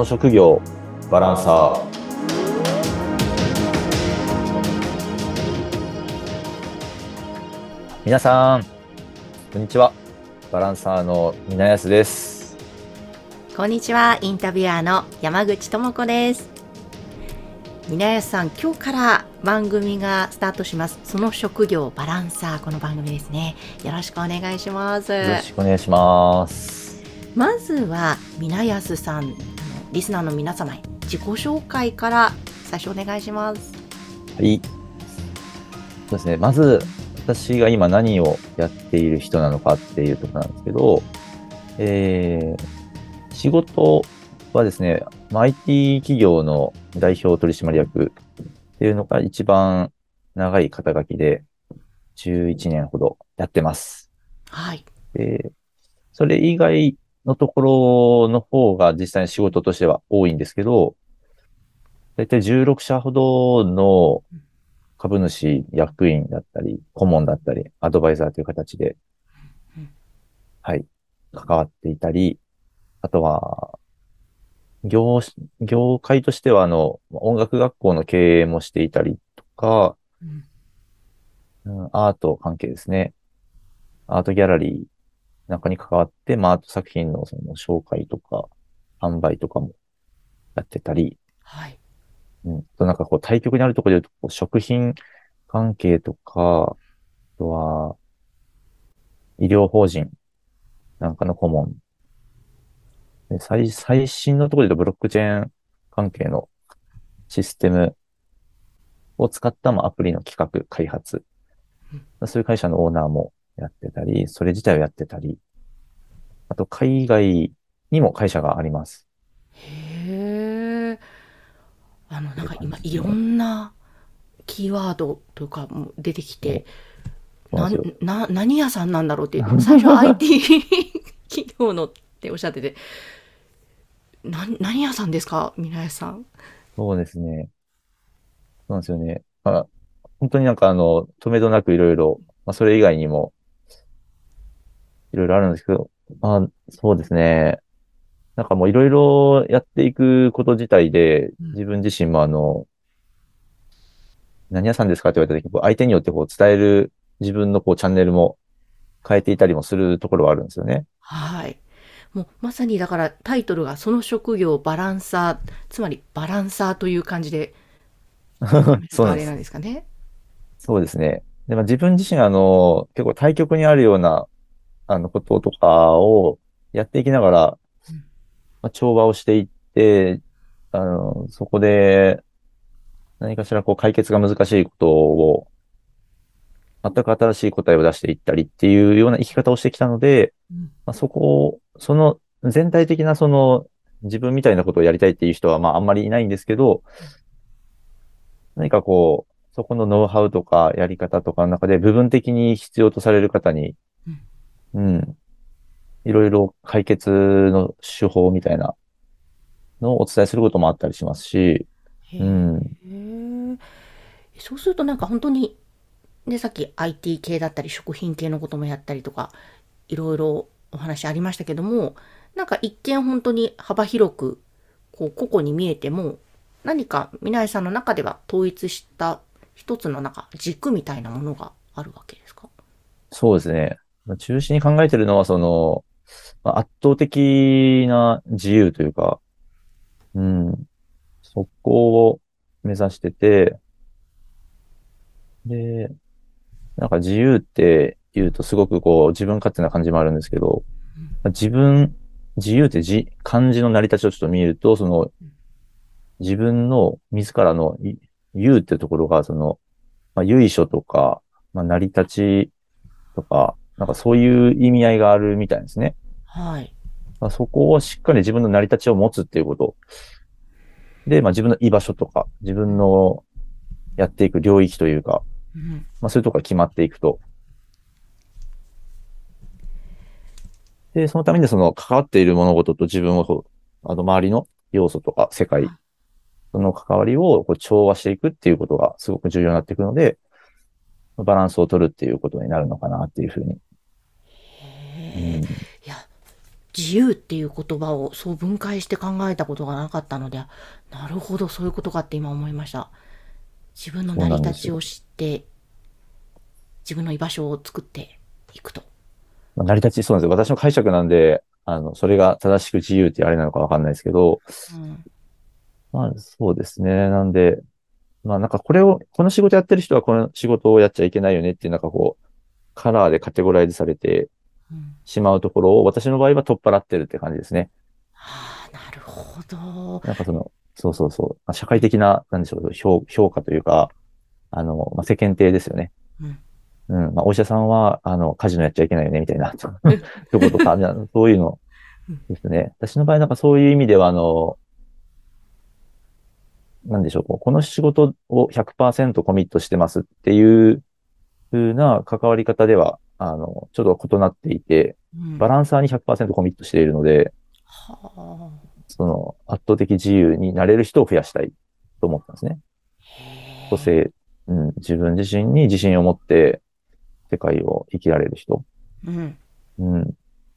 の職業バランサー。皆さんこんにちは。バランサーの皆安です。こんにちは。インタビュアーの山口智子です。皆安さん今日から番組がスタートします。その職業バランサーこの番組ですね。よろしくお願いします。よろしくお願いします。まずは皆安さんリスナーの皆様へ自己紹介から最初お願いしますはいそうですねまず私が今何をやっている人なのかっていうところなんですけど、えー、仕事はですね、IT 企業の代表取締役っていうのが一番長い肩書きで、11年ほどやってます。はい。で、それ以外のところの方が実際に仕事としては多いんですけど、だいたい16社ほどの株主、役員だったり、顧問だったり、アドバイザーという形で、はい、関わっていたり、あとは、業、業界としては、あの、音楽学校の経営もしていたりとか、うん、アート関係ですね。アートギャラリーなんかに関わって、まあ、アート作品のその紹介とか、販売とかもやってたり、はい。うん。となんかこう対局にあるところで言うと、食品関係とか、あとは、医療法人なんかの顧問。で最最新のところで言うとブロックチェーン関係のシステムを使ったまあアプリの企画、開発。そういう会社のオーナーもやってたり、それ自体をやってたり、あと海外にも会社があります。へえ。あの、なんか今、いろんなキーワードとか、も出てきて、な、な、何屋さんなんだろうって、最初 IT 企業のっておっしゃってて、な、何屋さんですか皆さん？そうですね。そうなんですよね。あ、本当になんかあの、止めどなくいろいろ、まあ、それ以外にも、いろいろあるんですけど、まあ、そうですね。なんかもういろいろやっていくこと自体で、自分自身もあの、何屋さんですかって言われた時、相手によってこう伝える自分のこうチャンネルも変えていたりもするところはあるんですよね。はい。もうまさにだからタイトルがその職業バランサー、つまりバランサーという感じで、そうなんですかね。そうですね。でも自分自身あの、結構対局にあるような、あの、こととかをやっていきながら、まあ、調和をしていって、あの、そこで、何かしらこう解決が難しいことを、全く新しい答えを出していったりっていうような生き方をしてきたので、うん、まあ、そこを、その全体的なその自分みたいなことをやりたいっていう人はまああんまりいないんですけど、何かこう、そこのノウハウとかやり方とかの中で部分的に必要とされる方に、うん、うん、いろいろ解決の手法みたいなのをお伝えすることもあったりしますし、うん。そうするとなんか本当に、で、さっき IT 系だったり食品系のこともやったりとか、いろいろお話ありましたけども、なんか一見本当に幅広く、こう、個々に見えても、何か皆さんの中では統一した一つのなんか軸みたいなものがあるわけですか？そうですね。中心に考えてるのは、その、まあ、圧倒的な自由というか、うん、そこを目指してて、で、なんか自由って言うとすごくこう自分勝手な感じもあるんですけど、自分、自由って字、漢字の成り立ちをちょっと見ると、その、自分の自らの言うってところが、その、まあ、由緒とか、まあ、成り立ちとか、なんかそういう意味合いがあるみたいですね。はい。まあ、そこをしっかり自分の成り立ちを持つっていうこと。で、まあ自分の居場所とか、自分のやっていく領域というか、うん、まあそういうところが決まっていくと。で、そのためにその関わっている物事と自分を、あの周りの要素とか世界、その関わりをこう調和していくっていうことがすごく重要になっていくので、バランスを取るっていうことになるのかなっていうふうに。いや、自由っていう言葉をそう分解して考えたことがなかったので、なるほど、そういうことかって今思いました。自分の成り立ちを知って、自分の居場所を作っていくと。まあ、成り立ち、そうなんですよ。私の解釈なんで、あの、それが正しく自由ってあれなのかわかんないですけど、うん。まあ、そうですね。なんで、まあなんかこれを、この仕事やってる人はこの仕事をやっちゃいけないよねっていうなんかこう、カラーでカテゴライズされてうん、しまうところを私の場合は取っ払ってるって感じですね。ああ、なるほど。なんかその、そうそうそう、まあ、社会的な、なんでしょう、評評価というか、あの、まあ、世間体ですよね。うん。うん。まあ、お医者さんは、あの、カジノやっちゃいけないよね、みたいな、とことか、そういうのですね。私の場合なんかそういう意味では、あの、なんでしょう、こうこの仕事を100%コミットしてますっていう風な関わり方では、あの、ちょっと異なっていて、うん。バランサーに100%コミットしているので、はその圧倒的自由になれる人を増やしたいと思ったんですね。個性、うん、自分自身に自信を持って世界を生きられる人、うん。うん、っ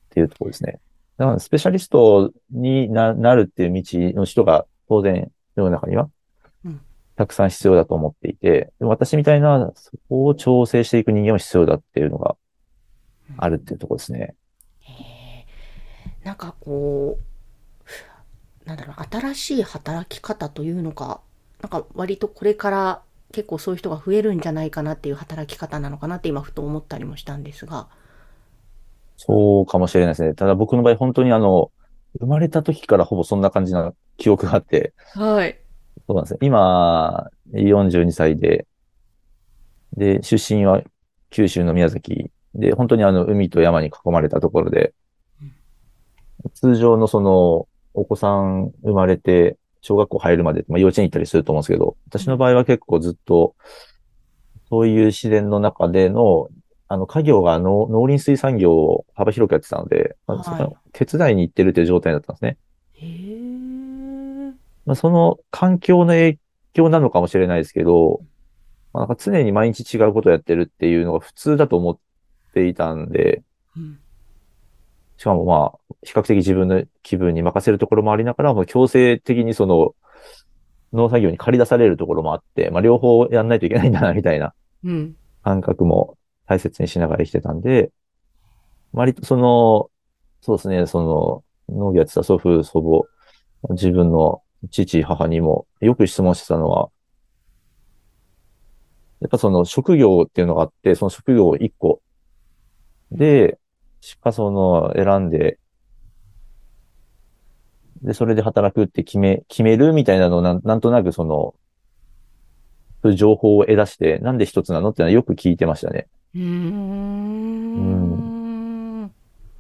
ていうところですね。だからスペシャリストにななるっていう道の人が当然世の中にはうんたくさん必要だと思っていて、でも私みたいなそこを調整していく人間も必要だっていうのがあるっていうところですね。なんかこう、なんだろう、新しい働き方というのか、なんか割とこれから結構そういう人が増えるんじゃないかなっていう働き方なのかなって今ふと思ったりもしたんですが。そうかもしれないですね。ただ僕の場合本当にあの、生まれた時からほぼそんな感じな記憶があって、はい。そうなんですね。今、42歳で、で、出身は九州の宮崎で、本当にあの、海と山に囲まれたところでうん、通常のその、お子さん生まれて、小学校入るまで、まあ幼稚園行ったりすると思うんですけど、私の場合は結構ずっと、そういう自然の中での、あの、家業が農農林水産業を幅広くやってたので、まあはいそこの手伝いに行ってるという状態だったんですね。へえ。まあ、その環境の影響なのかもしれないですけど、まあ、なんか常に毎日違うことをやってるっていうのが普通だと思っていたんで、うん。しかもまあ、比較的自分の気分に任せるところもありながら、もう強制的にその農作業に借り出されるところもあって、まあ両方やんないといけないんだな、みたいなうん。感覚も大切にしながら生きてたんで、割とその、そうですね、その農業やってた祖父、祖母、自分の父、母にもよく質問してたのは、やっぱその職業っていうのがあって、その職業を一個で、しかその選んで、で、それで働くって決め、決めるみたいなのをなんなんとなくその、そういう情報を得出して、なんで一つなのってのはよく聞いてましたね。うーん。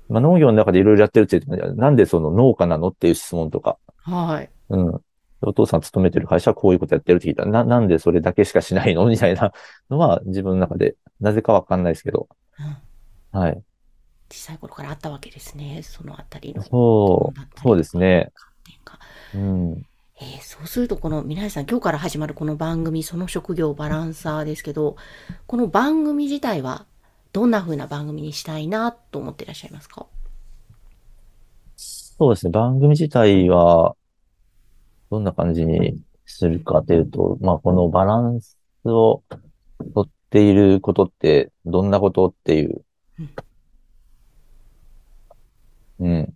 まあ、農業の中でいろいろやってるって言ってもなんでその農家なのっていう質問とか、はい。うん。お父さん勤めてる会社はこういうことやってるって聞いたら、な、なんでそれだけしかしないの？みたいなのは自分の中で、なぜかわかんないですけど、うんはい。小さい頃からあったわけですね。そのあたりの。そう、そうですね。観点が。うん。えーそうするとこの皆さん今日から始まるこの番組その職業バランサーですけどこの番組自体はどんな風な番組にしたいなと思っていらっしゃいますか？そうですね。番組自体は、どんな感じにするかというと、まあ、このバランスをとっていることって、どんなことっていう、うん、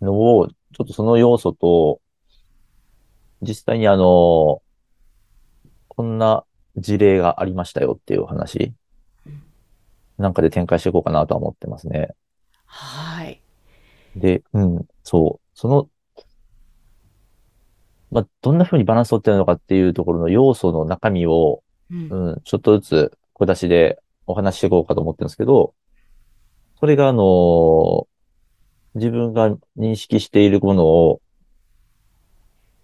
のを、ちょっとその要素と、実際にあの、こんな事例がありましたよっていうお話うん、なんかで展開していこうかなとは思ってますね。はい。で、うん、そう。その、まあ、どんな風にバランスを取ってるのかっていうところの要素の中身を、うん。うん、ちょっとずつ小出しでお話ししていこうかと思ってるんですけど、それがあの、自分が認識しているものを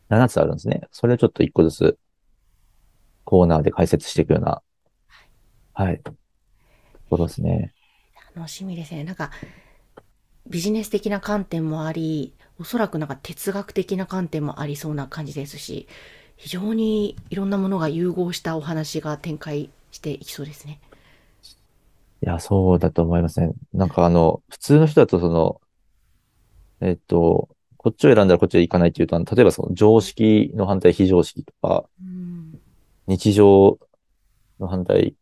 7つあるんですね。それをちょっと1個ずつコーナーで解説していくような、はい、ころですね。楽しみですね。なんかビジネス的な観点もありおそらくなんか哲学的な観点もありそうな感じですし非常にいろんなものが融合したお話が展開していきそうですね。いや、そうだと思いますね。なんかあの、普通の人だとその、えっと、こっちを選んだらこっちへ行かないっていうと、例えばその常識の反対非常識とか、うん。日常の反対、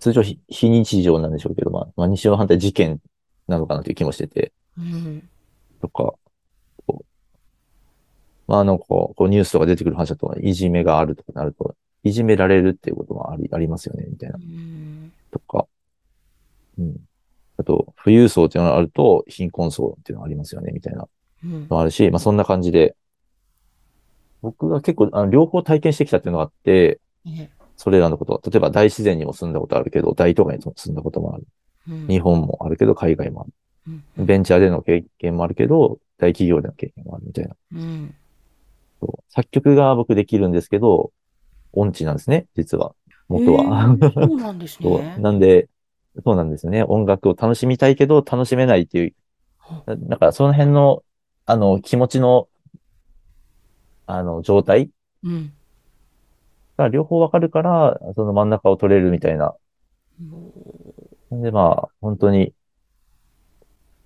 通常非非日常なんでしょうけど、まあ、まあ、日常の反対事件なのかなという気もしてて、うん。とか、まあ、あの、こう、こうニュースとか出てくる話だと、いじめがあるとかなると、いじめられるっていうこともあり、ありますよね、みたいなう、ん。とか、うん。あと、富裕層っていうのがあると、貧困層っていうのがありますよね、みたいなうんの。もあるし、まあ、そんな感じで、僕が結構、あの、両方体験してきたっていうのがあって、ねそれらのこと、例えば大自然にも住んだことあるけど、大都会にも住んだこともある。うん日本もあるけど、海外もあうんる。ベンチャーでの経験もあるけど、大企業での経験もあるみたいな。うん。そう作曲が僕できるんですけど、音痴なんですね、実は。元は。へーそうなんですね。なんで、そうなんですよね。音楽を楽しみたいけど、楽しめないっていう、なだからその辺の、あの、気持ちの、あの、状態うん。が両方わかるから、その真ん中を取れるみたいな。で、まあ、本当に、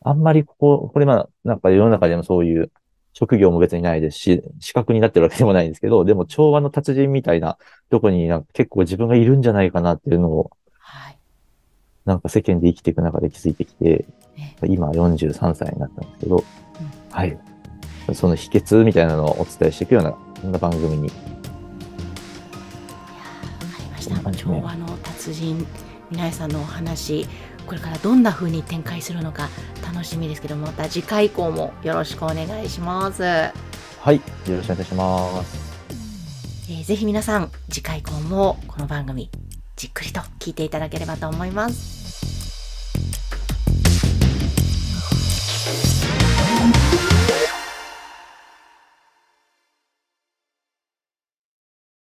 あんまりここ、これまあ、なんか世の中でもそういう職業も別にないですし、資格になってるわけでもないんですけど、でも調和の達人みたいなとこになんか結構自分がいるんじゃないかなっていうのを、はい。なんか世間で生きていく中で気づいてきて、ね今43歳になったんですけど、はい。その秘訣みたいなのをお伝えしていくような、そんな番組に。わかりました。調和の達人、皆さんのお話、これからどんな風に展開するのか楽しみですけども、また次回以降もよろしくお願いします。えはい。よろしくお願いします。ーぜひ皆さん、次回以降もこの番組、じっくりと聞いていただければと思います。